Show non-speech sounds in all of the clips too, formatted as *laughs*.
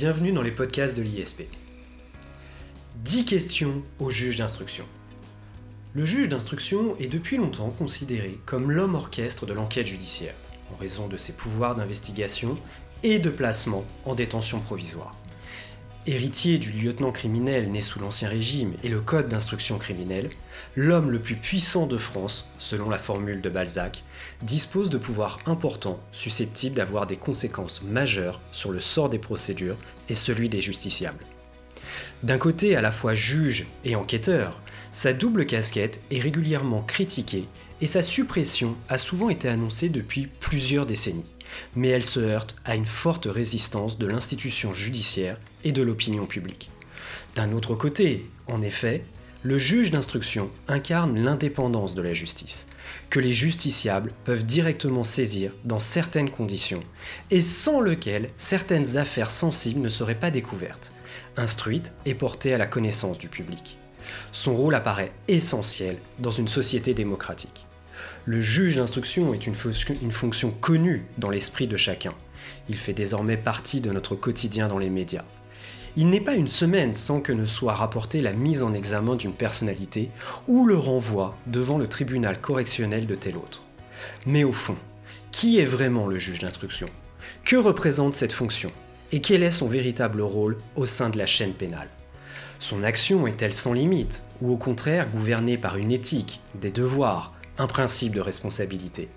bienvenue dans les podcasts de l'ISP. 10 questions au juge d'instruction. Le juge d'instruction est depuis longtemps considéré comme l'homme orchestre de l'enquête judiciaire, en raison de ses pouvoirs d'investigation et de placement en détention provisoire. Héritier du lieutenant criminel né sous l'Ancien Régime et le Code d'instruction criminelle, l'homme le plus puissant de France, selon la formule de Balzac, dispose de pouvoirs importants susceptibles d'avoir des conséquences majeures sur le sort des procédures et celui des justiciables. D'un côté à la fois juge et enquêteur, sa double casquette est régulièrement critiquée et sa suppression a souvent été annoncée depuis plusieurs décennies mais elle se heurte à une forte résistance de l'institution judiciaire et de l'opinion publique. D'un autre côté, en effet, le juge d'instruction incarne l'indépendance de la justice, que les justiciables peuvent directement saisir dans certaines conditions, et sans lequel certaines affaires sensibles ne seraient pas découvertes, instruites et portées à la connaissance du public. Son rôle apparaît essentiel dans une société démocratique. Le juge d'instruction est une, fonction connue dans l'esprit de chacun. Il fait désormais partie de notre quotidien dans les médias. Il n'est pas une semaine sans que ne soit rapportée la mise en examen d'une personnalité ou le renvoi devant le tribunal correctionnel de tel autre. Mais au fond, qui est vraiment le juge d'instruction? Que représente cette fonction? Et quel est son véritable rôle au sein de la chaîne pénale? Son action est-elle sans limite ou au contraire gouvernée par une éthique, des devoirs, un principe de responsabilité?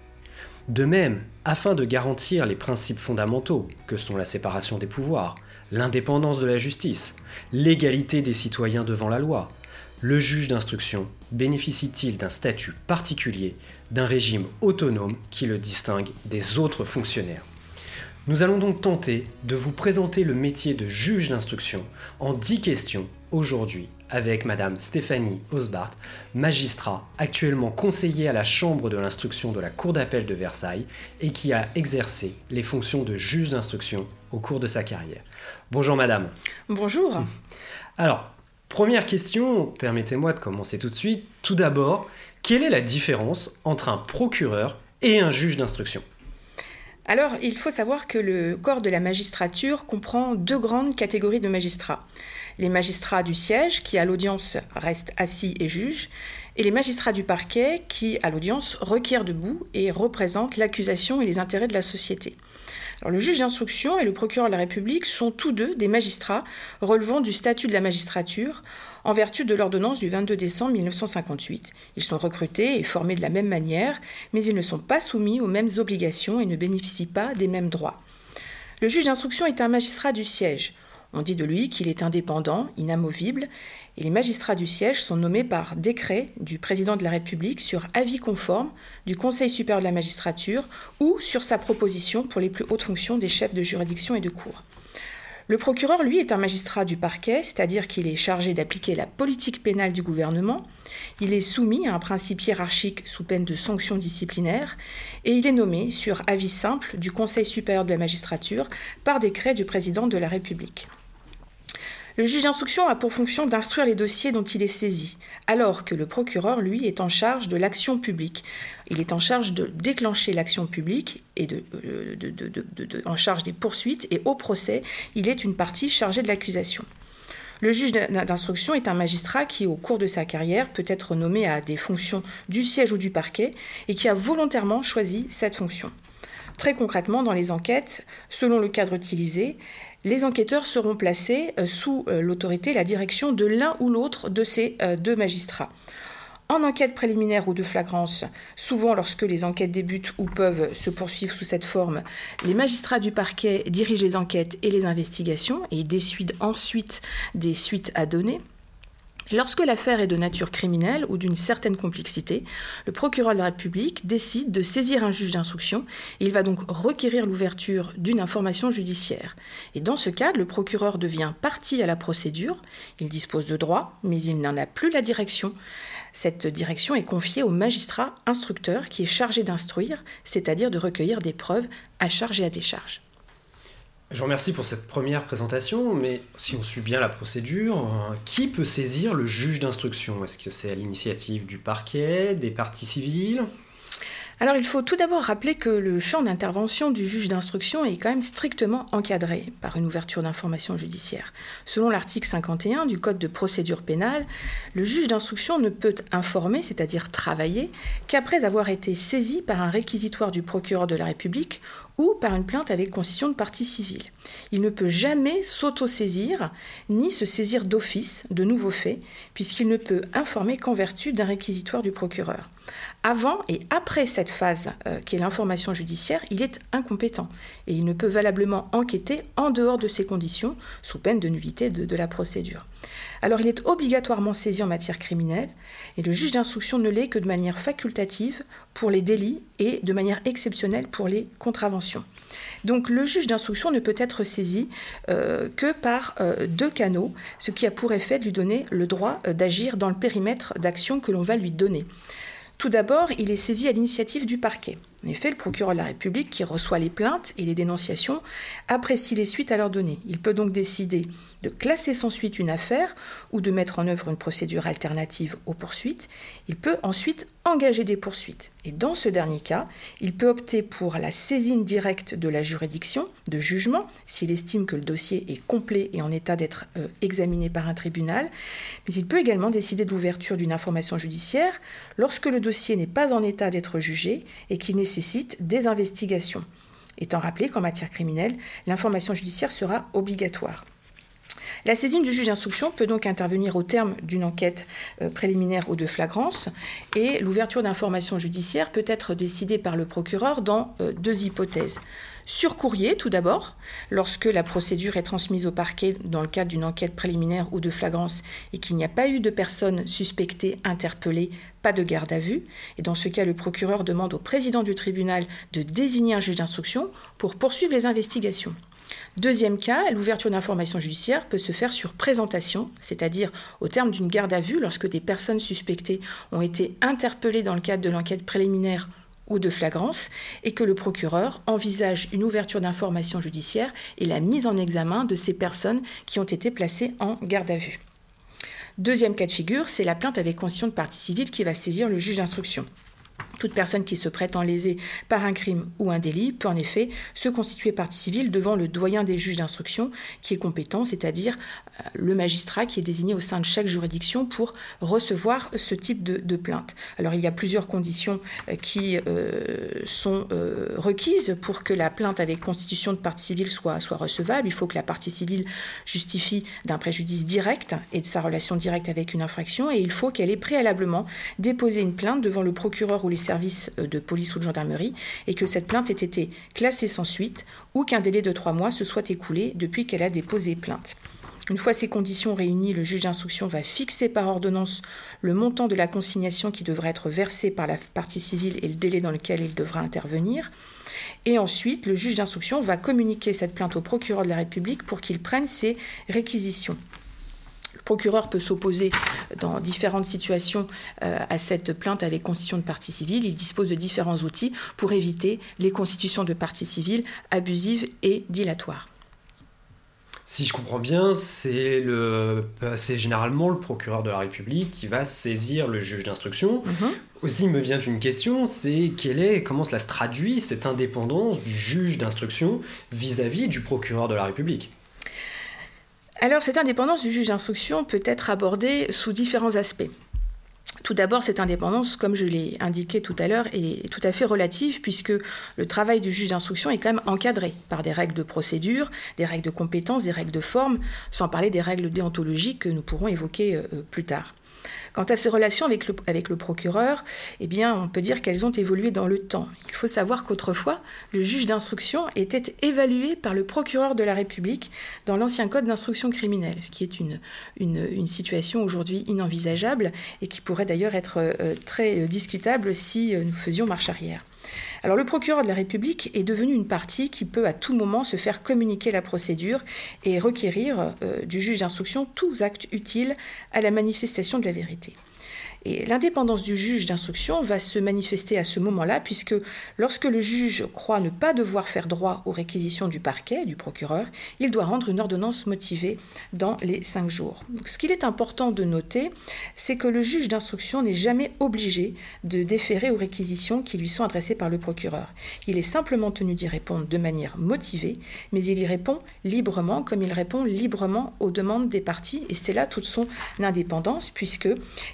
De même, afin de garantir les principes fondamentaux que sont la séparation des pouvoirs, l'indépendance de la justice, l'égalité des citoyens devant la loi, le juge d'instruction bénéficie-t-il d'un statut particulier, d'un régime autonome qui le distingue des autres fonctionnaires? Nous allons donc tenter de vous présenter le métier de juge d'instruction en 10 questions aujourd'hui avec Madame Stéphanie Osbart, magistrat actuellement conseiller à la Chambre de l'instruction de la Cour d'appel de Versailles et qui a exercé les fonctions de juge d'instruction au cours de sa carrière. Bonjour Madame. Bonjour. *laughs* Alors, première question, permettez-moi de commencer tout de suite. Tout d'abord, quelle est la différence entre un procureur et un juge d'instruction? Alors, il faut savoir que le corps de la magistrature comprend deux grandes catégories de magistrats les magistrats du siège qui à l'audience restent assis et jugent, et les magistrats du parquet qui à l'audience requièrent debout et représentent l'accusation et les intérêts de la société. Alors, le juge d'instruction et le procureur de la République sont tous deux des magistrats relevant du statut de la magistrature en vertu de l'ordonnance du 22 décembre 1958. Ils sont recrutés et formés de la même manière, mais ils ne sont pas soumis aux mêmes obligations et ne bénéficient pas des mêmes droits. Le juge d'instruction est un magistrat du siège. On dit de lui qu'il est indépendant, inamovible, et les magistrats du siège sont nommés par décret du président de la République sur avis conforme du Conseil supérieur de la magistrature ou sur sa proposition pour les plus hautes fonctions des chefs de juridiction et de cour. Le procureur, lui, est un magistrat du parquet, c'est-à-dire qu'il est chargé d'appliquer la politique pénale du gouvernement, il est soumis à un principe hiérarchique sous peine de sanctions disciplinaires, et il est nommé sur avis simple du Conseil supérieur de la magistrature par décret du président de la République. Le juge d'instruction a pour fonction d'instruire les dossiers dont il est saisi, alors que le procureur, lui, est en charge de l'action publique. Il est en charge de déclencher l'action publique et euh, en charge des poursuites, et au procès, il est une partie chargée de l'accusation. Le juge d'instruction est un magistrat qui, au cours de sa carrière, peut être nommé à des fonctions du siège ou du parquet et qui a volontairement choisi cette fonction. Très concrètement, dans les enquêtes, selon le cadre utilisé, les enquêteurs seront placés euh, sous euh, l'autorité, la direction de l'un ou l'autre de ces euh, deux magistrats. En enquête préliminaire ou de flagrance, souvent lorsque les enquêtes débutent ou peuvent se poursuivre sous cette forme, les magistrats du parquet dirigent les enquêtes et les investigations et décident ensuite des suites à donner. Lorsque l'affaire est de nature criminelle ou d'une certaine complexité, le procureur de la République décide de saisir un juge d'instruction il va donc requérir l'ouverture d'une information judiciaire. Et dans ce cadre, le procureur devient partie à la procédure, il dispose de droits, mais il n'en a plus la direction. Cette direction est confiée au magistrat instructeur qui est chargé d'instruire, c'est-à-dire de recueillir des preuves à charge et à décharge. Je vous remercie pour cette première présentation, mais si on suit bien la procédure, euh, qui peut saisir le juge d'instruction? Est-ce que c'est à l'initiative du parquet, des parties civiles? Alors il faut tout d'abord rappeler que le champ d'intervention du juge d'instruction est quand même strictement encadré par une ouverture d'information judiciaire. Selon l'article 51 du Code de procédure pénale, le juge d'instruction ne peut informer, c'est-à-dire travailler, qu'après avoir été saisi par un réquisitoire du procureur de la République ou par une plainte avec constitution de partie civile. Il ne peut jamais s'auto-saisir ni se saisir d'office de nouveaux faits, puisqu'il ne peut informer qu'en vertu d'un réquisitoire du procureur. Avant et après cette phase, euh, qui est l'information judiciaire, il est incompétent et il ne peut valablement enquêter en dehors de ces conditions, sous peine de nullité de la procédure. Alors il est obligatoirement saisi en matière criminelle et le juge d'instruction ne l'est que de manière facultative pour les délits et de manière exceptionnelle pour les contraventions. Donc le juge d'instruction ne peut être saisi euh, que par euh, deux canaux, ce qui a pour effet de lui donner le droit euh, d'agir dans le périmètre d'action que l'on va lui donner. Tout d'abord, il est saisi à l'initiative du parquet. En effet, le procureur de la République, qui reçoit les plaintes et les dénonciations, apprécie les suites à leur donner. Il peut donc décider de classer sans suite une affaire ou de mettre en œuvre une procédure alternative aux poursuites. Il peut ensuite engager des poursuites. Et dans ce dernier cas, il peut opter pour la saisine directe de la juridiction, de jugement, s'il estime que le dossier est complet et en état d'être euh, examiné par un tribunal. Mais il peut également décider de l'ouverture d'une information judiciaire lorsque le dossier n'est pas en état d'être jugé et qu'il n'est nécessite des investigations. Étant rappelé qu'en matière criminelle, l'information judiciaire sera obligatoire. La saisine du juge d'instruction peut donc intervenir au terme d'une enquête euh, préliminaire ou de flagrance et l'ouverture d'informations judiciaires peut être décidée par le procureur dans euh, deux hypothèses sur courrier tout d'abord, lorsque la procédure est transmise au parquet dans le cadre d'une enquête préliminaire ou de flagrance et qu'il n'y a pas eu de personnes suspectées, interpellées, pas de garde à vue. Et dans ce cas, le procureur demande au président du tribunal de désigner un juge d'instruction pour poursuivre les investigations. Deuxième cas, l'ouverture d'informations judiciaires peut se faire sur présentation, c'est-à-dire au terme d'une garde à vue lorsque des personnes suspectées ont été interpellées dans le cadre de l'enquête préliminaire ou de flagrance et que le procureur envisage une ouverture d'information judiciaire et la mise en examen de ces personnes qui ont été placées en garde à vue. Deuxième cas de figure, c'est la plainte avec constitution de partie civile qui va saisir le juge d'instruction. Toute personne qui se prétend lésée par un crime ou un délit peut en effet se constituer partie civile devant le doyen des juges d'instruction qui est compétent, c'est-à-dire euh, le magistrat qui est désigné au sein de chaque juridiction pour recevoir ce type de, plainte. Alors il y a plusieurs conditions euh, qui euh, sont requises pour que la plainte avec constitution de partie civile soit, soit recevable. Il faut que la partie civile justifie d'un préjudice direct et de sa relation directe avec une infraction et il faut qu'elle ait préalablement déposé une plainte devant le procureur ou les services euh, de police ou de gendarmerie et que cette plainte ait été classée sans suite ou qu'un délai de trois mois se soit écoulé depuis qu'elle a déposé plainte. Une fois ces conditions réunies, le juge d'instruction va fixer par ordonnance le montant de la consignation qui devra être versée par la partie civile et le délai dans lequel il devra intervenir. Et ensuite, le juge d'instruction va communiquer cette plainte au procureur de la République pour qu'il prenne ses réquisitions. Le procureur peut s'opposer dans différentes situations euh, à cette plainte avec constitution de partie civile. Il dispose de différents outils pour éviter les constitutions de partie civile abusives et dilatoires. Si je comprends bien, c'est généralement le procureur de la République qui va saisir le juge d'instruction. Mhm. Aussi, il me vient une question, c'est quelle est, comment cela se traduit cette indépendance du juge d'instruction vis-à-vis du procureur de la République? Alors cette indépendance du juge d'instruction peut être abordée sous différents aspects. Tout d'abord, cette indépendance, comme je l'ai indiqué tout à l'heure, est tout à fait relative puisque le travail du juge d'instruction est quand même encadré par des règles de procédure, des règles de compétence, des règles de forme, sans parler des règles déontologiques que nous pourrons évoquer euh, plus tard. Quant à ses relations avec le, procureur, eh on peut dire qu'elles ont évolué dans le temps. Il faut savoir qu'autrefois, le juge d'instruction était évalué par le procureur de la République dans l'ancien code d'instruction criminelle, ce qui est une, situation aujourd'hui inenvisageable et qui pourrait d'ailleurs être euh, très discutable si euh, nous faisions marche arrière. Alors le procureur de la République est devenu une partie qui peut à tout moment se faire communiquer la procédure et requérir euh, du juge d'instruction tous actes utiles à la manifestation de la vérité. Et l'indépendance du juge d'instruction va se manifester à ce moment-là, puisque lorsque le juge croit ne pas devoir faire droit aux réquisitions du parquet, du procureur, il doit rendre une ordonnance motivée dans les cinq jours. ce qu'il est important de noter, c'est que le juge d'instruction n'est jamais obligé de déférer aux réquisitions qui lui sont adressées par le procureur. Il est simplement tenu d'y répondre de manière motivée, mais il y répond librement, comme il répond librement aux demandes des parties, et c'est là toute son indépendance, puisque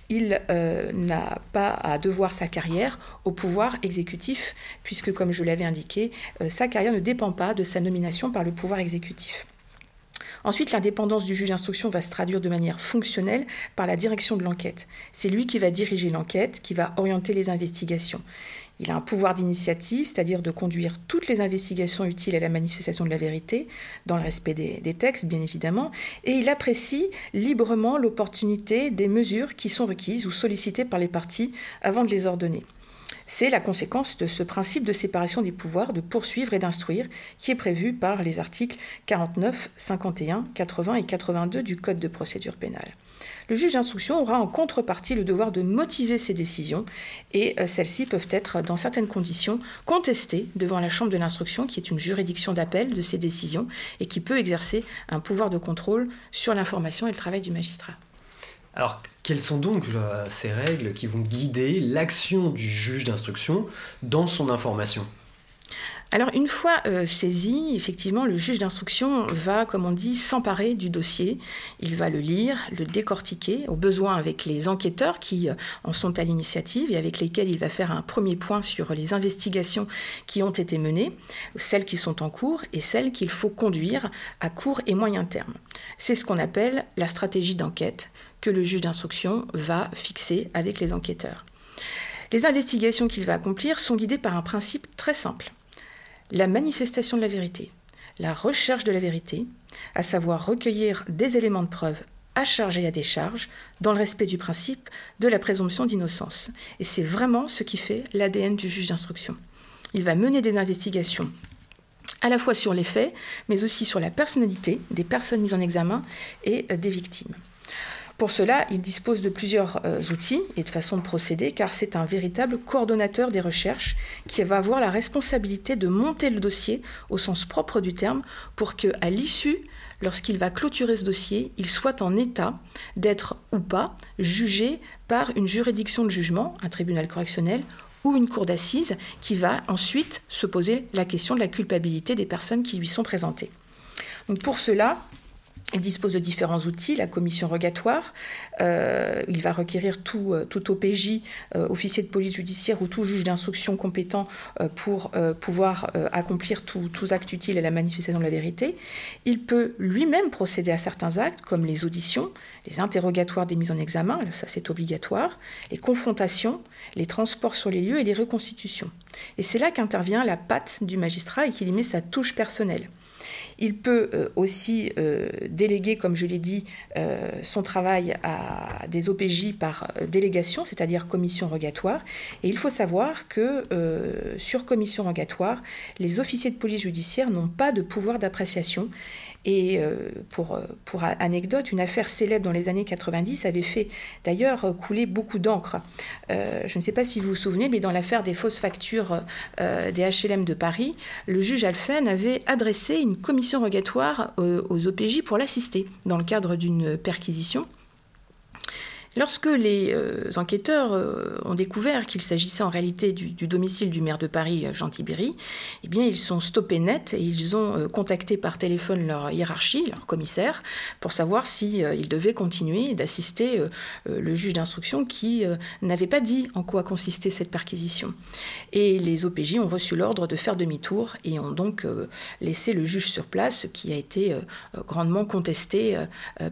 il euh, n'a pas à devoir sa carrière au pouvoir exécutif, puisque, comme je l'avais indiqué, euh, sa carrière ne dépend pas de sa nomination par le pouvoir exécutif. Ensuite, l'indépendance du juge d'instruction va se traduire de manière fonctionnelle par la direction de l'enquête. C'est lui qui va diriger l'enquête, qui va orienter les investigations. Il a un pouvoir d'initiative, c'est-à-dire de conduire toutes les investigations utiles à la manifestation de la vérité, dans le respect des, textes, bien évidemment, et il apprécie librement l'opportunité des mesures qui sont requises ou sollicitées par les parties avant de les ordonner. C'est la conséquence de ce principe de séparation des pouvoirs, de poursuivre et d'instruire, qui est prévu par les articles 49, 51, 80 et 82 du Code de procédure pénale. Le juge d'instruction aura en contrepartie le devoir de motiver ses décisions et euh, celles-ci peuvent être, dans certaines conditions, contestées devant la Chambre de l'instruction, qui est une juridiction d'appel de ces décisions et qui peut exercer un pouvoir de contrôle sur l'information et le travail du magistrat. Alors, quelles sont donc euh, ces règles qui vont guider l'action du juge d'instruction dans son information? Alors une fois euh, saisi, effectivement, le juge d'instruction va, comme on dit, s'emparer du dossier. Il va le lire, le décortiquer, au besoin avec les enquêteurs qui euh, en sont à l'initiative et avec lesquels il va faire un premier point sur les investigations qui ont été menées, celles qui sont en cours et celles qu'il faut conduire à court et moyen terme. C'est ce qu'on appelle la stratégie d'enquête le juge d'instruction va fixer avec les enquêteurs. Les investigations qu'il va accomplir sont guidées par un principe très simple la manifestation de la vérité, la recherche de la vérité, à savoir recueillir des éléments de preuve à charge et à décharge, dans le respect du principe de la présomption d'innocence. Et c'est vraiment ce qui fait l'ADN du juge d'instruction. Il va mener des investigations à la fois sur les faits, mais aussi sur la personnalité des personnes mises en examen et des victimes. Pour cela, il dispose de plusieurs euh, outils et de façons de procéder, car c'est un véritable coordonnateur des recherches qui va avoir la responsabilité de monter le dossier au sens propre du terme pour que, à l'issue, lorsqu'il va clôturer ce dossier, il soit en état d'être ou pas jugé par une juridiction de jugement, un tribunal correctionnel ou une cour d'assises qui va ensuite se poser la question de la culpabilité des personnes qui lui sont présentées. Donc pour cela, il dispose de différents outils, la commission rogatoire. Euh, il va requérir tout, euh, tout OPJ, euh, officier de police judiciaire ou tout juge d'instruction compétent pour pouvoir accomplir tous actes utiles à la manifestation de la vérité. Il peut lui-même procéder à certains actes, comme les auditions, les interrogatoires des mises en examen, ça c'est obligatoire, les confrontations, les transports sur les lieux et les reconstitutions. Et c'est là qu'intervient la patte du magistrat et qu'il y met sa touche personnelle. Il peut euh, aussi euh, déléguer, comme je l'ai dit, euh, son travail à des OPJ par délégation, c'est-à-dire commission rogatoire. Et il faut savoir que sur commission rogatoire, les officiers de police judiciaire n'ont pas de pouvoir d'appréciation et euh, pour, euh, pour anecdote, une affaire célèbre dans les années 90 avait fait d'ailleurs couler beaucoup d'encre. Euh, je ne sais pas si vous vous souvenez, mais dans l'affaire des fausses factures des HLM de Paris, le juge Alphen avait adressé une commission rogatoire aux OPJ pour l'assister dans le cadre d'une perquisition. Lorsque les euh, enquêteurs euh, ont découvert qu'il s'agissait en réalité du, domicile du maire de Paris, euh, Jean Tibéry, eh bien, ils sont stoppés net et ils ont contacté par téléphone leur hiérarchie, leur commissaire, pour savoir s'ils devaient continuer d'assister le juge d'instruction qui n'avait pas dit en quoi consistait cette perquisition. Et les OPJ ont reçu l'ordre de faire demi-tour et ont donc laissé le juge sur place, ce qui a été grandement contesté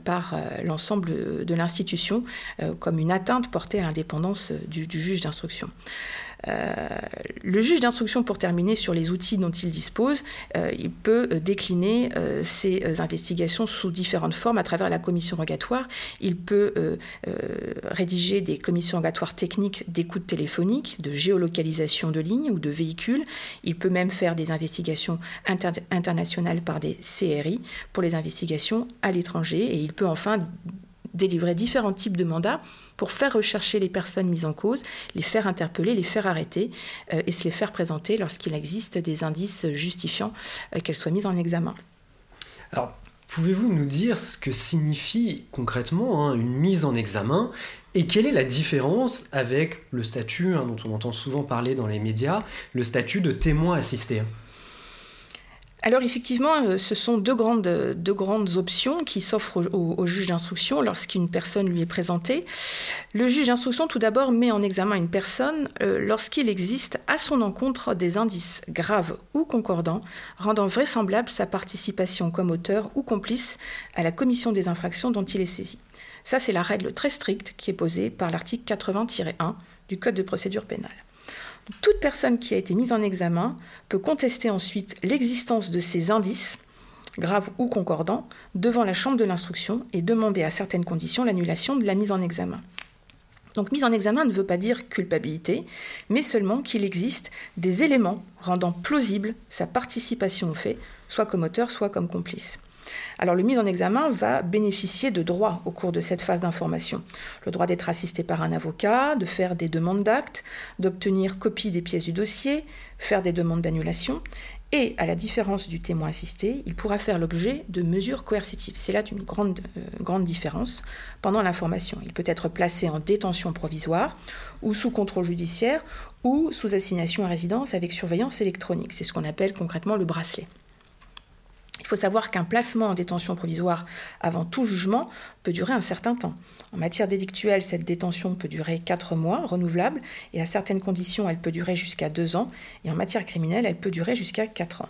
par l'ensemble de l'institution comme une atteinte portée à l'indépendance du, juge d'instruction. Euh, le juge d'instruction, pour terminer sur les outils dont il dispose, euh, il peut décliner ses investigations sous différentes formes à travers la commission rogatoire. Il peut rédiger des commissions rogatoires techniques d'écoute téléphonique, de géolocalisation de lignes ou de véhicules. Il peut même faire des investigations internationales par des CRI pour les investigations à l'étranger. Et il peut enfin délivrer différents types de mandats pour faire rechercher les personnes mises en cause, les faire interpeller, les faire arrêter euh, et se les faire présenter lorsqu'il existe des indices justifiant euh, qu'elles soient mises en examen. Alors, pouvez-vous nous dire ce que signifie concrètement hein, une mise en examen et quelle est la différence avec le statut hein, dont on entend souvent parler dans les médias, le statut de témoin assisté? Alors effectivement, euh, ce sont deux grandes, options qui s'offrent au, juge d'instruction lorsqu'une personne lui est présentée. Le juge d'instruction, tout d'abord, met en examen une personne euh, lorsqu'il existe à son encontre des indices graves ou concordants rendant vraisemblable sa participation comme auteur ou complice à la commission des infractions dont il est saisi. Ça, c'est la règle très stricte qui est posée par l'article 80-1 du Code de procédure pénale. Toute personne qui a été mise en examen peut contester ensuite l'existence de ces indices, graves ou concordants, devant la chambre de l'instruction et demander à certaines conditions l'annulation de la mise en examen. Donc mise en examen ne veut pas dire culpabilité, mais seulement qu'il existe des éléments rendant plausible sa participation au fait, soit comme auteur, soit comme complice. Alors le mise en examen va bénéficier de droits au cours de cette phase d'information. Le droit d'être assisté par un avocat, de faire des demandes d'actes, d'obtenir copie des pièces du dossier, faire des demandes d'annulation. Et à la différence du témoin assisté, il pourra faire l'objet de mesures coercitives. C'est là une grande, euh, grande différence pendant l'information. Il peut être placé en détention provisoire ou sous contrôle judiciaire ou sous assignation à résidence avec surveillance électronique. C'est ce qu'on appelle concrètement le bracelet. Il faut savoir qu'un placement en détention provisoire avant tout jugement peut durer un certain temps. En matière délictuelle, cette détention peut durer 4 mois, renouvelable, et à certaines conditions, elle peut durer jusqu'à 2 ans, et en matière criminelle, elle peut durer jusqu'à 4 ans.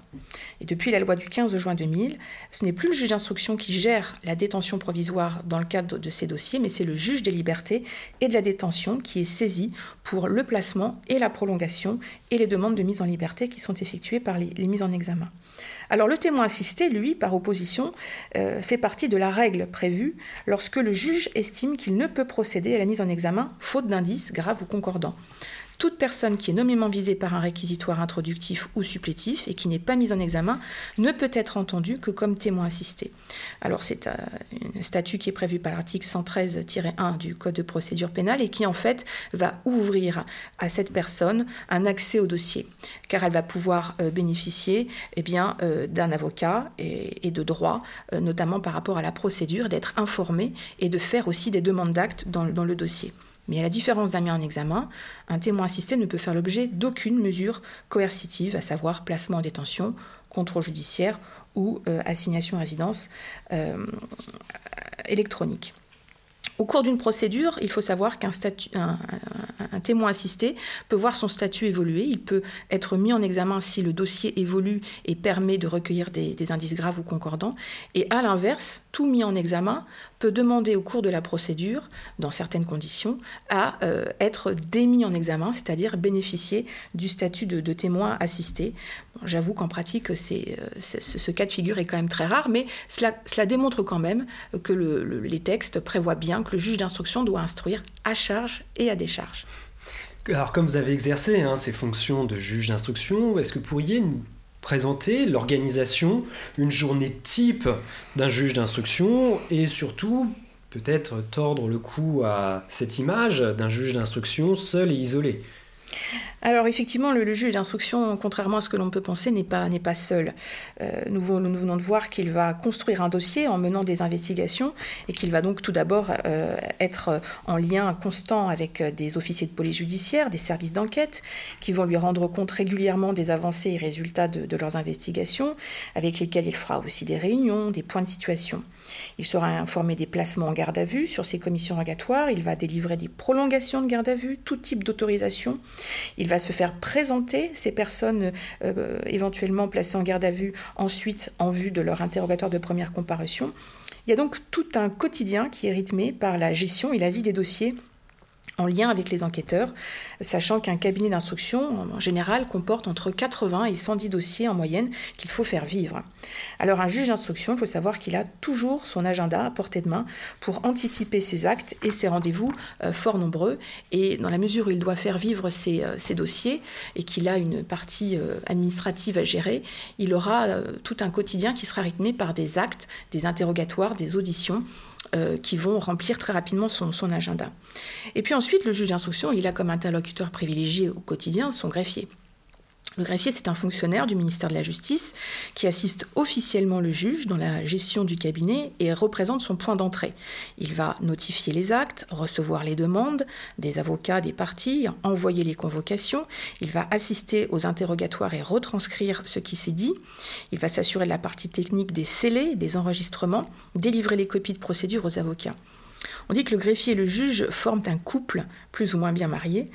Et depuis la loi du 15 juin 2000, ce n'est plus le juge d'instruction qui gère la détention provisoire dans le cadre de ces dossiers, mais c'est le juge des libertés et de la détention qui est saisi pour le placement et la prolongation et les demandes de mise en liberté qui sont effectuées par les, les mises en examen. Alors le témoin assisté, lui, par opposition, euh, fait partie de la règle prévue lorsque le juge estime qu'il ne peut procéder à la mise en examen faute d'indices graves ou concordants toute personne qui est nommément visée par un réquisitoire introductif ou supplétif et qui n'est pas mise en examen ne peut être entendue que comme témoin assisté. Alors c'est un statut qui est prévu par l'article 113-1 du Code de procédure pénale et qui en fait va ouvrir à cette personne un accès au dossier, car elle va pouvoir euh, bénéficier eh euh, d'un avocat et, de droits, euh, notamment par rapport à la procédure, d'être informée et de faire aussi des demandes d'actes dans le dossier. Mais à la différence d'un mis en examen, un témoin assisté ne peut faire l'objet d'aucune mesure coercitive, à savoir placement en détention, contrôle judiciaire ou euh, assignation à résidence euh, électronique. Au cours d'une procédure, il faut savoir qu'un témoin assisté peut voir son statut évoluer. Il peut être mis en examen si le dossier évolue et permet de recueillir des, indices graves ou concordants. Et à l'inverse, tout mis en examen peut demander au cours de la procédure, dans certaines conditions, à euh, être démis en examen, c'est-à-dire bénéficier du statut de, témoin assisté. J'avoue qu'en pratique, euh, ce, cas de figure est quand même très rare, mais cela, démontre quand même que les textes prévoient bien que le juge d'instruction doit instruire à charge et à décharge. Alors, comme vous avez exercé hein, ces fonctions de juge d'instruction, est-ce que vous pourriez nous présenter l'organisation, une journée type d'un juge d'instruction et surtout peut-être tordre le cou à cette image d'un juge d'instruction seul et isolé alors effectivement, le, juge d'instruction, contrairement à ce que l'on peut penser, n'est pas, pas seul. Euh, nous, venons de voir qu'il va construire un dossier en menant des investigations et qu'il va donc tout d'abord euh, être en lien constant avec des officiers de police judiciaire, des services d'enquête, qui vont lui rendre compte régulièrement des avancées et résultats de leurs investigations, avec lesquels il fera aussi des réunions, des points de situation. Il sera informé des placements en garde à vue sur ses commissions rogatoires, il va délivrer des prolongations de garde à vue, tout type d'autorisation. Il va se faire présenter ces personnes euh, éventuellement placées en garde à vue ensuite en vue de leur interrogatoire de première comparution. Il y a donc tout un quotidien qui est rythmé par la gestion et la vie des dossiers en lien avec les enquêteurs, sachant qu'un cabinet d'instruction, en général, comporte entre 80 et 110 dossiers en moyenne qu'il faut faire vivre. Alors un juge d'instruction, il faut savoir qu'il a toujours son agenda à portée de main pour anticiper ses actes et ses rendez-vous euh, fort nombreux. Et dans la mesure où il doit faire vivre ses, euh, dossiers et qu'il a une partie euh, administrative à gérer, il aura tout un quotidien qui sera rythmé par des actes, des interrogatoires, des auditions qui vont remplir très rapidement son, son, agenda. Et puis ensuite, le juge d'instruction, il a comme interlocuteur privilégié au quotidien son greffier. Le greffier, c'est un fonctionnaire du ministère de la Justice qui assiste officiellement le juge dans la gestion du cabinet et représente son point d'entrée. Il va notifier les actes, recevoir les demandes des avocats des parties, envoyer les convocations, il va assister aux interrogatoires et retranscrire ce qui s'est dit, il va s'assurer de la partie technique des scellés, des enregistrements, délivrer les copies de procédure aux avocats. On dit que le greffier et le juge forment un couple plus ou moins bien marié,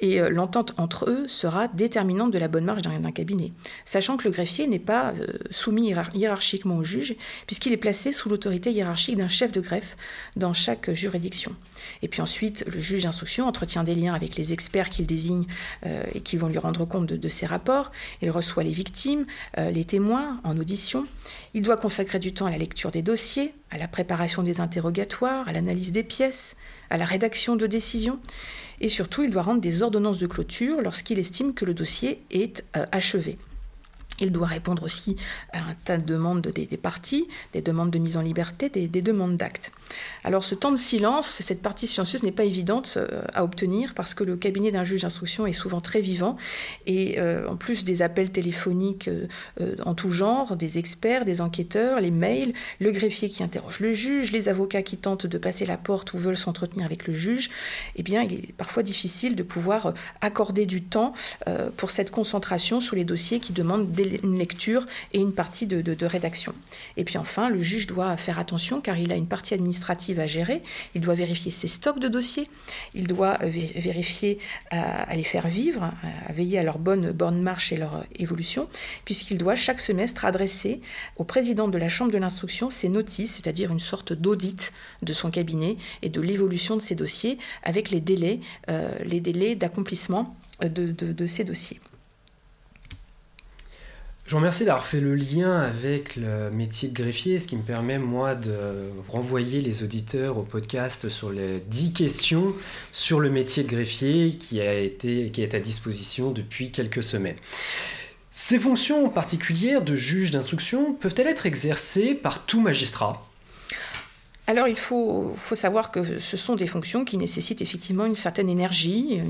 et euh, l'entente entre eux sera déterminante de la bonne marche d'un cabinet, sachant que le greffier n'est pas euh, soumis hiérarchiquement au juge, puisqu'il est placé sous l'autorité hiérarchique d'un chef de greffe dans chaque juridiction. Et puis ensuite, le juge d'instruction entretient des liens avec les experts qu'il désigne euh, et qui vont lui rendre compte de, ses rapports. Il reçoit les victimes, les témoins en audition. Il doit consacrer du temps à la lecture des dossiers, à la préparation des interrogatoires, à l'analyse des pièces, à la rédaction de décisions, et surtout il doit rendre des ordonnances de clôture lorsqu'il estime que le dossier est euh, achevé. Il doit répondre aussi à un tas de demandes des, parties, des demandes de mise en liberté, des, demandes d'actes. Alors ce temps de silence, cette partie silencieuse n'est pas évidente euh, à obtenir parce que le cabinet d'un juge d'instruction est souvent très vivant et euh, en plus des appels téléphoniques euh, en tout genre, des experts, des enquêteurs, les mails, le greffier qui interroge le juge, les avocats qui tentent de passer la porte ou veulent s'entretenir avec le juge, eh bien il est parfois difficile de pouvoir accorder du temps pour cette concentration sur les dossiers qui demandent des une lecture et une partie de, rédaction. Et puis enfin, le juge doit faire attention car il a une partie administrative à gérer. Il doit vérifier ses stocks de dossiers, il doit euh, vérifier à, les faire vivre, à veiller à leur bonne, marche et leur évolution, puisqu'il doit chaque semestre adresser au président de la Chambre de l'instruction ses notices, c'est-à-dire une sorte d'audit de son cabinet et de l'évolution de ses dossiers avec les délais, euh, les délais d'accomplissement de, de ces dossiers. Je vous remercie d'avoir fait le lien avec le métier de greffier, ce qui me permet, moi, de renvoyer les auditeurs au podcast sur les 10 questions sur le métier de greffier qui, a été, qui est à disposition depuis quelques semaines. Ces fonctions particulières de juge d'instruction peuvent-elles être exercées par tout magistrat? Alors il faut, savoir que ce sont des fonctions qui nécessitent effectivement une certaine énergie,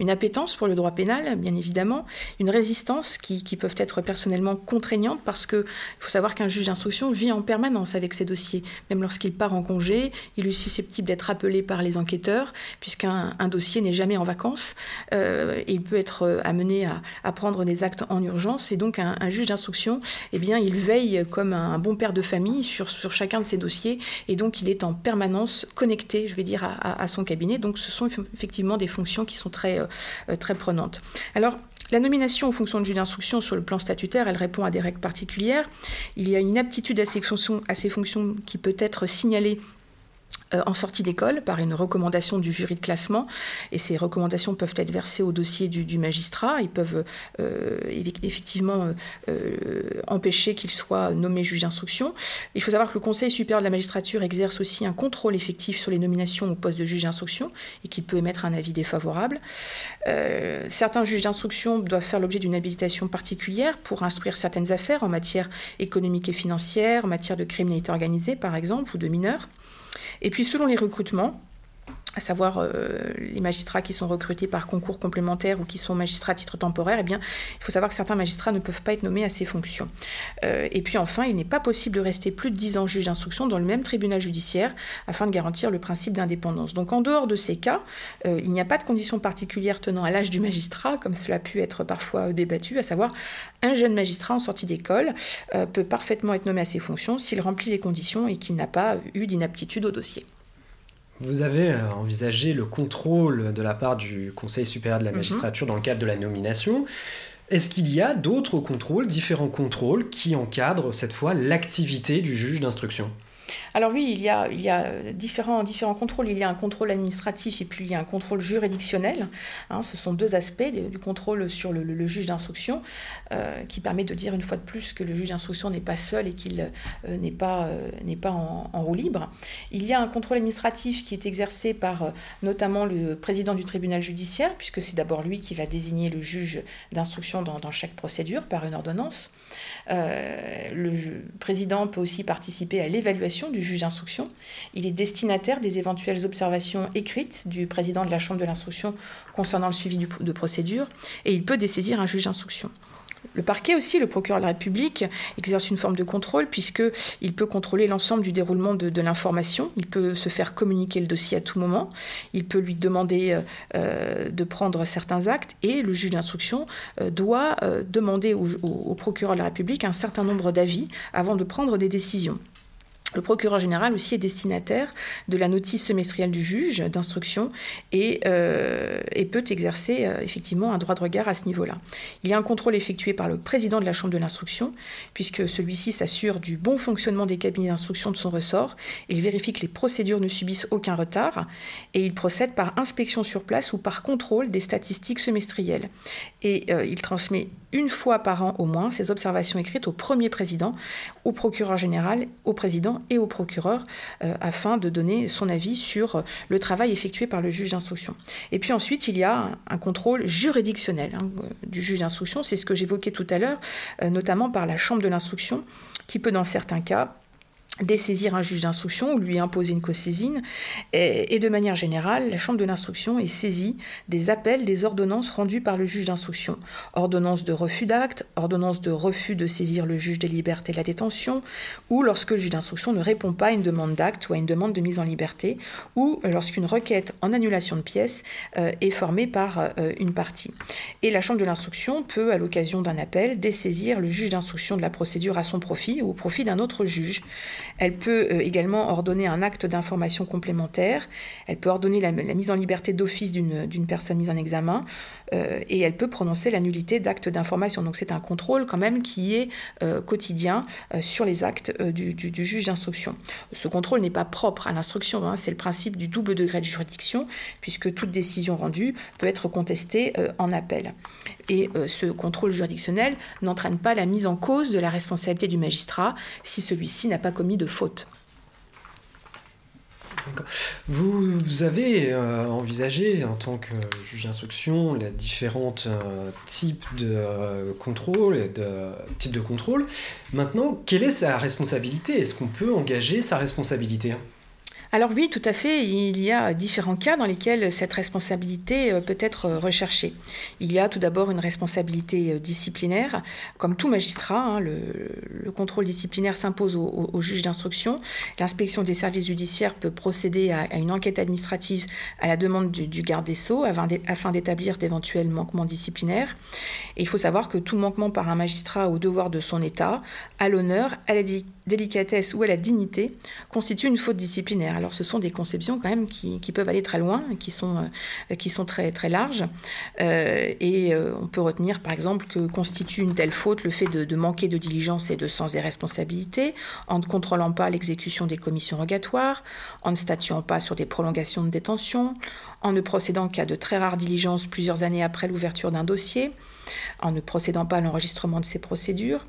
une, appétence pour le droit pénal, bien évidemment, une résistance qui, peuvent être personnellement contraignantes parce qu'il faut savoir qu'un juge d'instruction vit en permanence avec ses dossiers. Même lorsqu'il part en congé, il est susceptible d'être appelé par les enquêteurs puisqu'un dossier n'est jamais en vacances. Euh, il peut être amené à, prendre des actes en urgence et donc un, juge d'instruction, eh bien, il veille comme un, bon père de famille sur, chacun de ses dossiers et donc est en permanence connecté, je vais dire, à, son cabinet. Donc ce sont effectivement des fonctions qui sont très, euh, euh, très prenantes. Alors, la nomination aux fonctions de juge d'instruction sur le plan statutaire, elle répond à des règles particulières. Il y a une aptitude à ces fonctions, à ces fonctions qui peut être signalée en sortie d'école par une recommandation du jury de classement. Et ces recommandations peuvent être versées au dossier du, magistrat. Ils peuvent euh, effectivement euh, empêcher qu'il soit nommé juge d'instruction. Il faut savoir que le Conseil supérieur de la magistrature exerce aussi un contrôle effectif sur les nominations au poste de juge d'instruction et qu'il peut émettre un avis défavorable. certains juges d'instruction doivent faire l'objet d'une habilitation particulière pour instruire certaines affaires en matière économique et financière, en matière de criminalité organisée par exemple, ou de mineurs. Et puis selon les recrutements, à savoir euh, les magistrats qui sont recrutés par concours complémentaire ou qui sont magistrats à titre temporaire, eh bien, il faut savoir que certains magistrats ne peuvent pas être nommés à ces fonctions. Euh, et puis enfin, il n'est pas possible de rester plus de 10 ans juge d'instruction dans le même tribunal judiciaire afin de garantir le principe d'indépendance. Donc en dehors de ces cas, euh, il n'y a pas de conditions particulières tenant à l'âge du magistrat, comme cela a pu être parfois débattu, à savoir un jeune magistrat en sortie d'école peut parfaitement être nommé à ces fonctions s'il remplit les conditions et qu'il n'a pas eu d'inaptitude au dossier. Vous avez euh, envisagé le contrôle de la part du Conseil supérieur de la mhm. magistrature dans le cadre de la nomination. Est-ce qu'il y a d'autres contrôles, différents contrôles, qui encadrent cette fois l'activité du juge d'instruction? Alors oui, il y a, différents, contrôles. Il y a un contrôle administratif et puis il y a un contrôle juridictionnel. Hein. ce sont deux aspects du contrôle sur le, juge d'instruction euh, qui permet de dire une fois de plus que le juge d'instruction n'est pas seul et qu'il euh, n'est pas, euh, en, roue libre. Il y a un contrôle administratif qui est exercé par notamment le président du tribunal judiciaire, puisque c'est d'abord lui qui va désigner le juge d'instruction dans, dans, chaque procédure par une ordonnance. le président peut aussi participer à l'évaluation du juge d'instruction. Il est destinataire des éventuelles observations écrites du président de la chambre de l'instruction concernant le suivi de procédure et il peut dessaisir un juge d'instruction. Le parquet aussi, le procureur de la République, exerce une forme de contrôle puisqu'il peut contrôler l'ensemble du déroulement de, l'information. Il peut se faire communiquer le dossier à tout moment. Il peut lui demander euh, euh, de prendre certains actes et le juge d'instruction euh, doit demander au procureur de la République un certain nombre d'avis avant de prendre des décisions. Le procureur général aussi est destinataire de la notice semestrielle du juge d'instruction et, euh, peut exercer euh, effectivement un droit de regard à ce niveau-là. Il y a un contrôle effectué par le président de la chambre de l'instruction, puisque celui-ci s'assure du bon fonctionnement des cabinets d'instruction de son ressort. Il vérifie que les procédures ne subissent aucun retard et il procède par inspection sur place ou par contrôle des statistiques semestrielles. Et euh, il transmet une fois par an au moins ces observations écrites au premier président, au procureur général, au président et au procureur euh, afin de donner son avis sur euh, le travail effectué par le juge d'instruction. Et puis ensuite, il y a un, contrôle juridictionnel hein, du juge d'instruction, c'est ce que j'évoquais tout à l'heure, euh, notamment par la chambre de l'instruction, qui peut dans certains cas dessaisir un juge d'instruction ou lui imposer une co-saisine. Et, de manière générale, la Chambre de l'instruction est saisie des appels des ordonnances rendues par le juge d'instruction. Ordonnance de refus d'acte, ordonnance de refus de saisir le juge des libertés de la détention, ou lorsque le juge d'instruction ne répond pas à une demande d'acte ou à une demande de mise en liberté, ou lorsqu'une requête en annulation de pièces euh, est formée par euh, une partie. Et la Chambre de l'instruction peut, à l'occasion d'un appel, dessaisir le juge d'instruction de la procédure à son profit ou au profit d'un autre juge. Elle peut euh, également ordonner un acte d'information complémentaire. Elle peut ordonner la, mise en liberté d'office d'une personne mise en examen. Euh, et elle peut prononcer la nullité d'actes d'information. Donc c'est un contrôle quand même qui est euh, quotidien sur les actes du, juge d'instruction. Ce contrôle n'est pas propre à l'instruction. Hein. C'est le principe du double degré de juridiction, puisque toute décision rendue peut être contestée en appel. Et ce contrôle juridictionnel n'entraîne pas la mise en cause de la responsabilité du magistrat si celui-ci n'a pas commis de faute. Vous avez euh, envisagé, en tant que juge d'instruction, les différents euh, types de euh, de types de contrôle. Maintenant, quelle est sa responsabilité? Est-ce qu'on peut engager sa responsabilité? Alors oui, tout à fait, il y a différents cas dans lesquels cette responsabilité euh, peut être recherchée. Il y a tout d'abord une responsabilité euh, disciplinaire. Comme tout magistrat, hein, le, contrôle disciplinaire s'impose au, juge d'instruction. L'inspection des services judiciaires peut procéder à, une enquête administrative à la demande du, garde des sceaux afin d'établir d'éventuels manquements disciplinaires. Et il faut savoir que tout manquement par un magistrat au devoir de son État, à l'honneur, à la délicatesse ou à la dignité, constitue une faute disciplinaire. Alors ce sont des conceptions quand même qui, peuvent aller très loin, qui sont, euh, très, larges. Euh, et euh, on peut retenir par exemple que constitue une telle faute le fait de, manquer de diligence et de sens des responsabilités, en ne contrôlant pas l'exécution des commissions rogatoires, en ne statuant pas sur des prolongations de détention, en ne procédant qu'à de très rares diligences plusieurs années après l'ouverture d'un dossier, en ne procédant pas à l'enregistrement de ces procédures,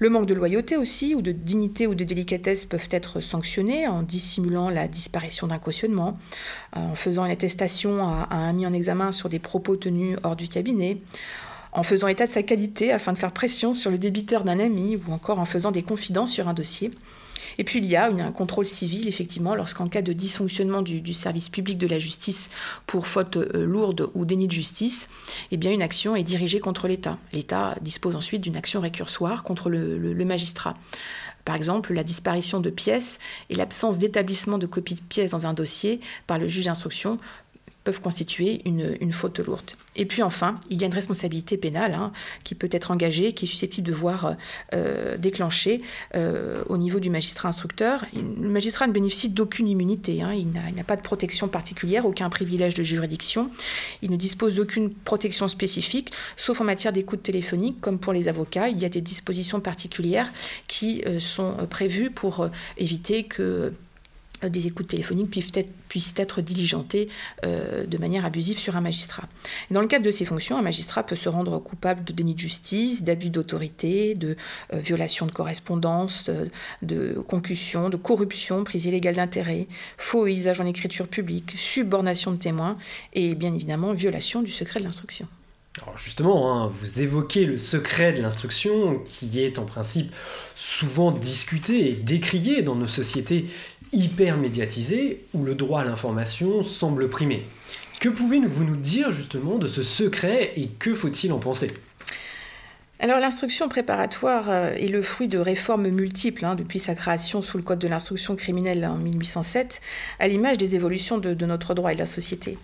le manque de loyauté aussi, ou de dignité ou de délicatesse peuvent être sanctionnés en dissimulant la disparition d'un cautionnement, en faisant une attestation à, un mis en examen sur des propos tenus hors du cabinet, en faisant état de sa qualité afin de faire pression sur le débiteur d'un ami, ou encore en faisant des confidences sur un dossier. Et puis il y a un contrôle civil, effectivement, lorsqu'en cas de dysfonctionnement du, service public de la justice pour faute euh, lourde ou déni de justice, eh une action est dirigée contre l'État. L'État dispose ensuite d'une action récursoire contre le magistrat. Par exemple, la disparition de pièces et l'absence d'établissement de copie de pièces dans un dossier par le juge d'instruction constituer une, faute lourde. Et puis enfin, il y a une responsabilité pénale hein, qui peut être engagée, qui est susceptible de voir euh, déclencher euh, au niveau du magistrat instructeur. Le magistrat ne bénéficie d'aucune immunité, hein. il n'a pas de protection particulière, aucun privilège de juridiction, il ne dispose d'aucune protection spécifique, sauf en matière d'écoute téléphonique, comme pour les avocats. Il y a des dispositions particulières qui euh, sont prévues pour éviter que euh, des écoutes téléphoniques puissent être, puissent être diligentées euh, de manière abusive sur un magistrat. Dans le cadre de ces fonctions, un magistrat peut se rendre coupable de déni de justice, d'abus d'autorité, de euh, violation de correspondance, de concussion, de corruption, prise illégale d'intérêt, faux usage en écriture publique, subornation de témoins et bien évidemment violation du secret de l'instruction. Alors justement, hein, vous évoquez le secret de l'instruction qui est en principe souvent discuté et décrié dans nos sociétés hyper médiatisées où le droit à l'information semble primer. Que pouvez-vous nous dire justement de ce secret et que faut-il en penser? Alors l'instruction préparatoire euh, est le fruit de réformes multiples hein, depuis sa création sous le Code de l'instruction criminelle en 1807, à l'image des évolutions de, de, notre droit et de la société.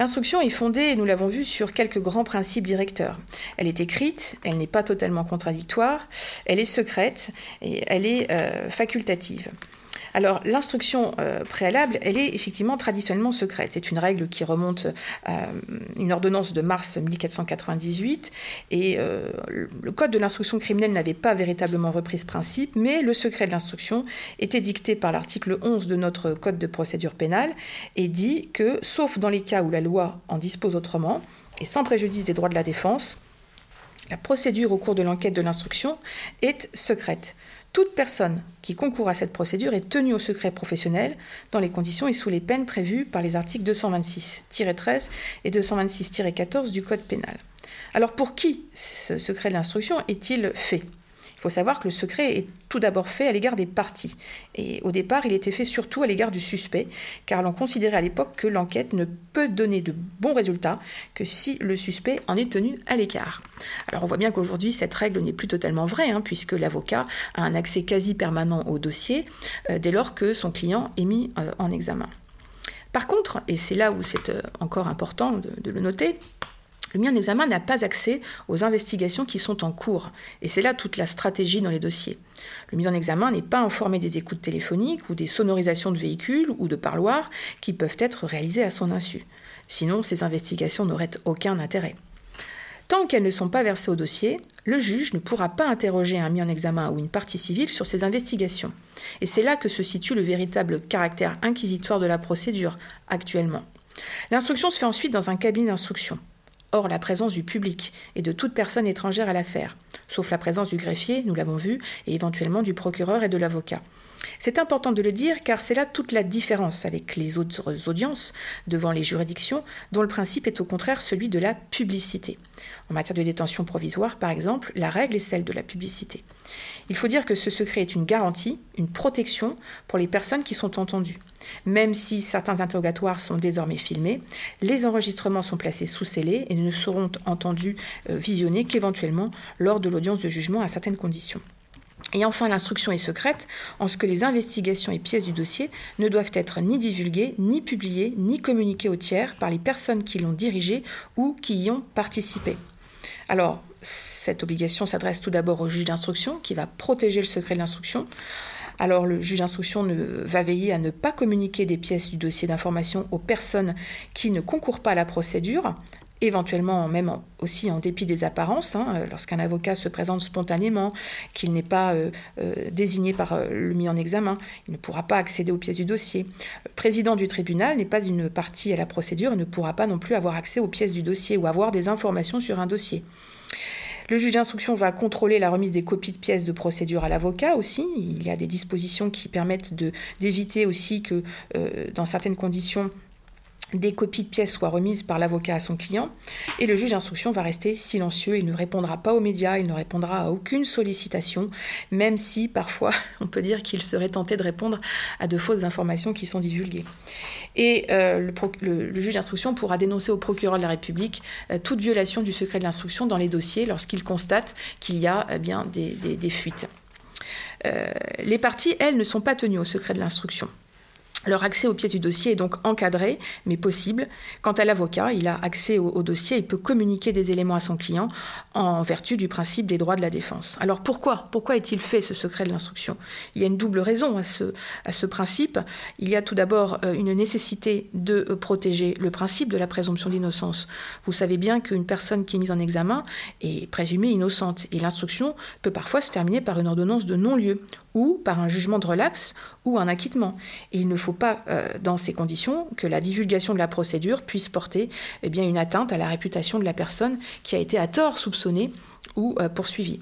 L'instruction est fondée, nous l'avons vu, sur quelques grands principes directeurs. Elle est écrite, elle n'est pas totalement contradictoire, elle est secrète et elle est euh, facultative. Alors l'instruction euh, préalable, elle est effectivement traditionnellement secrète. C'est une règle qui remonte à une ordonnance de mars 1498 et euh, le Code de l'instruction criminelle n'avait pas véritablement repris ce principe, mais le secret de l'instruction était dicté par l'article 11 de notre Code de procédure pénale et dit que, sauf dans les cas où la loi en dispose autrement, et sans préjudice des droits de la défense, la procédure au cours de l'enquête de l'instruction est secrète. Toute personne qui concourt à cette procédure est tenue au secret professionnel dans les conditions et sous les peines prévues par les articles 226-13 et 226-14 du Code pénal. Alors pour qui ce secret de l'instruction est-il fait? Il faut savoir que le secret est tout d'abord fait à l'égard des parties. Et au départ, il était fait surtout à l'égard du suspect, car l'on considérait à l'époque que l'enquête ne peut donner de bons résultats que si le suspect en est tenu à l'écart. Alors on voit bien qu'aujourd'hui, cette règle n'est plus totalement vraie, hein, puisque l'avocat a un accès quasi permanent au dossier euh, dès lors que son client est mis euh, en examen. Par contre, et c'est là où c'est euh, encore important de le noter, le mis en examen n'a pas accès aux investigations qui sont en cours, et c'est là toute la stratégie dans les dossiers. Le mis en examen n'est pas informé des écoutes téléphoniques ou des sonorisations de véhicules ou de parloirs qui peuvent être réalisées à son insu. Sinon, ces investigations n'auraient aucun intérêt. Tant qu'elles ne sont pas versées au dossier, le juge ne pourra pas interroger un mis en examen ou une partie civile sur ces investigations. Et c'est là que se situe le véritable caractère inquisitoire de la procédure actuellement. L'instruction se fait ensuite dans un cabinet d'instruction hors la présence du public et de toute personne étrangère à l'affaire, sauf la présence du greffier, nous l'avons vu, et éventuellement du procureur et de l'avocat. C'est important de le dire car c'est là toute la différence avec les autres audiences devant les juridictions dont le principe est au contraire celui de la publicité. En matière de détention provisoire, par exemple, la règle est celle de la publicité. Il faut dire que ce secret est une garantie, une protection pour les personnes qui sont entendues. Même si certains interrogatoires sont désormais filmés, les enregistrements sont placés sous scellé et ne seront entendus, euh, visionnés qu'éventuellement lors de l'audience de jugement à certaines conditions. Et enfin, l'instruction est secrète en ce que les investigations et pièces du dossier ne doivent être ni divulguées, ni publiées, ni communiquées aux tiers par les personnes qui l'ont dirigée ou qui y ont participé. Alors, cette obligation s'adresse tout d'abord au juge d'instruction qui va protéger le secret de l'instruction. Alors le juge d'instruction va veiller à ne pas communiquer des pièces du dossier d'information aux personnes qui ne concourent pas à la procédure, éventuellement même aussi en dépit des apparences, hein, euh, lorsqu'un avocat se présente spontanément, qu'il n'est pas euh, euh, désigné par le mis en examen, il ne pourra pas accéder aux pièces du dossier. Le président du tribunal n'est pas une partie à la procédure et ne pourra pas non plus avoir accès aux pièces du dossier ou avoir des informations sur un dossier. Le juge d'instruction va contrôler la remise des copies de pièces de procédure à l'avocat aussi. Il y a des dispositions qui permettent d'éviter aussi que, dans certaines conditions, des copies de pièces soient remises par l'avocat à son client, et le juge d'instruction va rester silencieux, il ne répondra pas aux médias, il ne répondra à aucune sollicitation, même si parfois *laughs* on peut dire qu'il serait tenté de répondre à de fausses informations qui sont divulguées. Et euh, le, juge d'instruction pourra dénoncer au procureur de la République euh, toute violation du secret de l'instruction dans les dossiers lorsqu'il constate qu'il y a eh bien des, fuites. Euh, les parties, elles, ne sont pas tenues au secret de l'instruction. Leur accès aux pièces du dossier est donc encadré, mais possible. Quant à l'avocat, il a accès au, dossier et peut communiquer des éléments à son client en vertu du principe des droits de la défense. Alors pourquoi Pourquoi est-il fait ce secret de l'instruction? Il y a une double raison à ce, à ce principe. Il y a tout d'abord euh, une nécessité de euh, protéger le principe de la présomption d'innocence. Vous savez bien qu'une personne qui est mise en examen est présumée innocente et l'instruction peut parfois se terminer par une ordonnance de non-lieu ou par un jugement de relax ou un acquittement. Il ne faut pas, euh, dans ces conditions, que la divulgation de la procédure puisse porter eh une atteinte à la réputation de la personne qui a été à tort soupçonnée ou euh, poursuivie.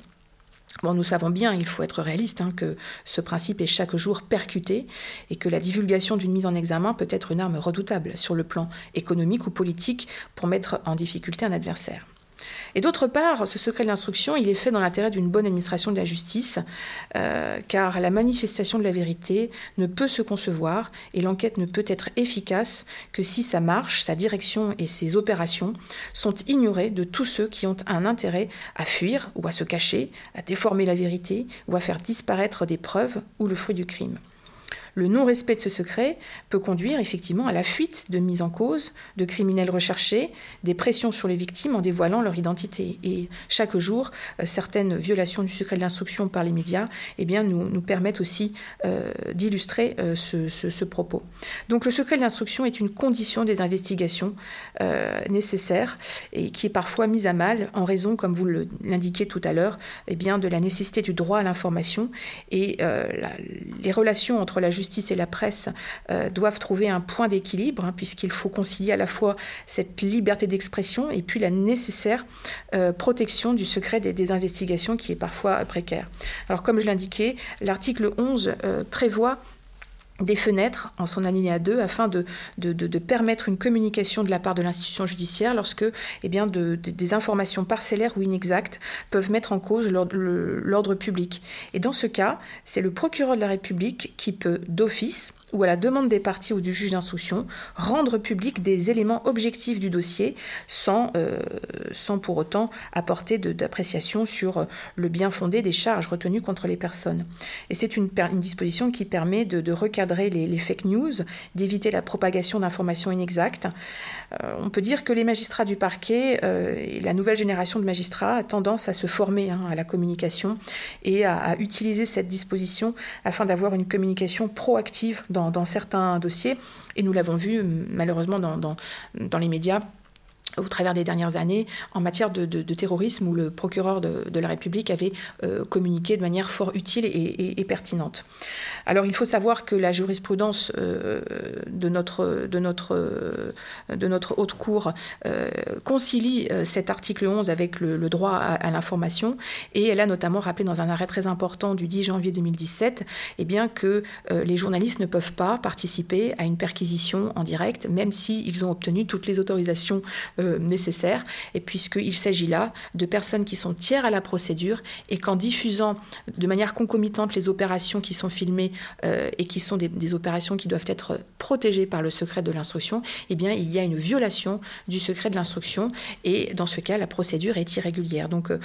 Nous savons bien, il faut être réaliste, hein, que ce principe est chaque jour percuté et que la divulgation d'une mise en examen peut être une arme redoutable sur le plan économique ou politique pour mettre en difficulté un adversaire. Et d'autre part, ce secret de l'instruction, il est fait dans l'intérêt d'une bonne administration de la justice, euh, car la manifestation de la vérité ne peut se concevoir et l'enquête ne peut être efficace que si sa marche, sa direction et ses opérations sont ignorées de tous ceux qui ont un intérêt à fuir ou à se cacher, à déformer la vérité ou à faire disparaître des preuves ou le fruit du crime. Le non-respect de ce secret peut conduire effectivement à la fuite de mise en cause, de criminels recherchés, des pressions sur les victimes en dévoilant leur identité. Et chaque jour, euh, certaines violations du secret de l'instruction par les médias eh bien, nous, nous permettent aussi euh, d'illustrer euh, ce, propos. Donc le secret de l'instruction est une condition des investigations nécessaires et qui est parfois mise à mal en raison, comme vous l'indiquez tout à l'heure, eh bien, de la nécessité du droit à l'information et les relations entre la justice et la presse euh, doivent trouver un point d'équilibre, hein, puisqu'il faut concilier à la fois cette liberté d'expression et puis la nécessaire euh, protection du secret des, investigations qui est parfois précaire. Alors comme je l'indiquais, l'article 11 euh, prévoit des fenêtres en son alinéa 2 afin de, de, permettre une communication de la part de l'institution judiciaire lorsque eh bien, des informations parcellaires ou inexactes peuvent mettre en cause l'ordre public. Et dans ce cas, c'est le procureur de la République qui peut d'office ou à la demande des parties ou du juge d'instruction, rendre public des éléments objectifs du dossier sans, euh, sans pour autant apporter d'appréciation sur euh, le bien fondé des charges retenues contre les personnes. Et c'est une, disposition qui permet de, recadrer les, fake news, d'éviter la propagation d'informations inexactes. Euh, on peut dire que les magistrats du parquet et la nouvelle génération de magistrats a tendance à se former hein, à la communication et à, à utiliser cette disposition afin d'avoir une communication proactive dans dans, certains dossiers, et nous l'avons vu malheureusement dans, dans les médias au travers des dernières années en matière de, terrorisme où le procureur de, la République avait euh, communiqué de manière fort utile et, pertinente. Alors il faut savoir que la jurisprudence euh, de, notre, haute cour euh, concilie cet article 11 avec le, droit à, l'information et elle a notamment rappelé dans un arrêt très important du 10 janvier 2017 eh bien, que les journalistes ne peuvent pas participer à une perquisition en direct même s'ils ont obtenu toutes les autorisations nécessaire, et puisqu'il s'agit là de personnes qui sont tiers à la procédure et qu'en diffusant de manière concomitante les opérations qui sont filmées euh, et qui sont des, opérations qui doivent être protégées par le secret de l'instruction, eh bien, il y a une violation du secret de l'instruction et dans ce cas, la procédure est irrégulière. Donc, euh,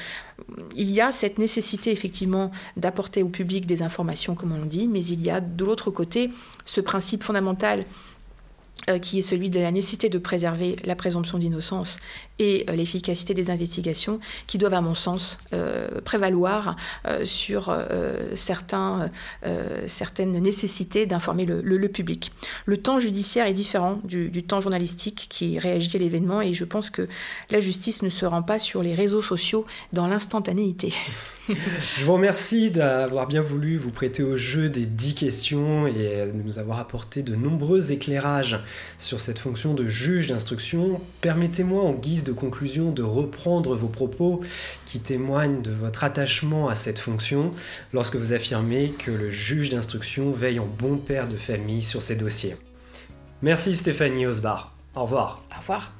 il y a cette nécessité effectivement d'apporter au public des informations, comme on dit, mais il y a de l'autre côté ce principe fondamental qui est celui de la nécessité de préserver la présomption d'innocence et euh, l'efficacité des investigations, qui doivent, à mon sens, euh, prévaloir sur certains, certaines nécessités d'informer le, public. Le temps judiciaire est différent du, temps journalistique qui réagit à l'événement, et je pense que la justice ne se rend pas sur les réseaux sociaux dans l'instantanéité. *laughs* je vous remercie d'avoir bien voulu vous prêter au jeu des 10 questions et de nous avoir apporté de nombreux éclairages sur cette fonction de juge d'instruction. Permettez-moi en guise de conclusion de reprendre vos propos qui témoignent de votre attachement à cette fonction lorsque vous affirmez que le juge d'instruction veille en bon père de famille sur ces dossiers. Merci Stéphanie Osbar. Au revoir. Au revoir.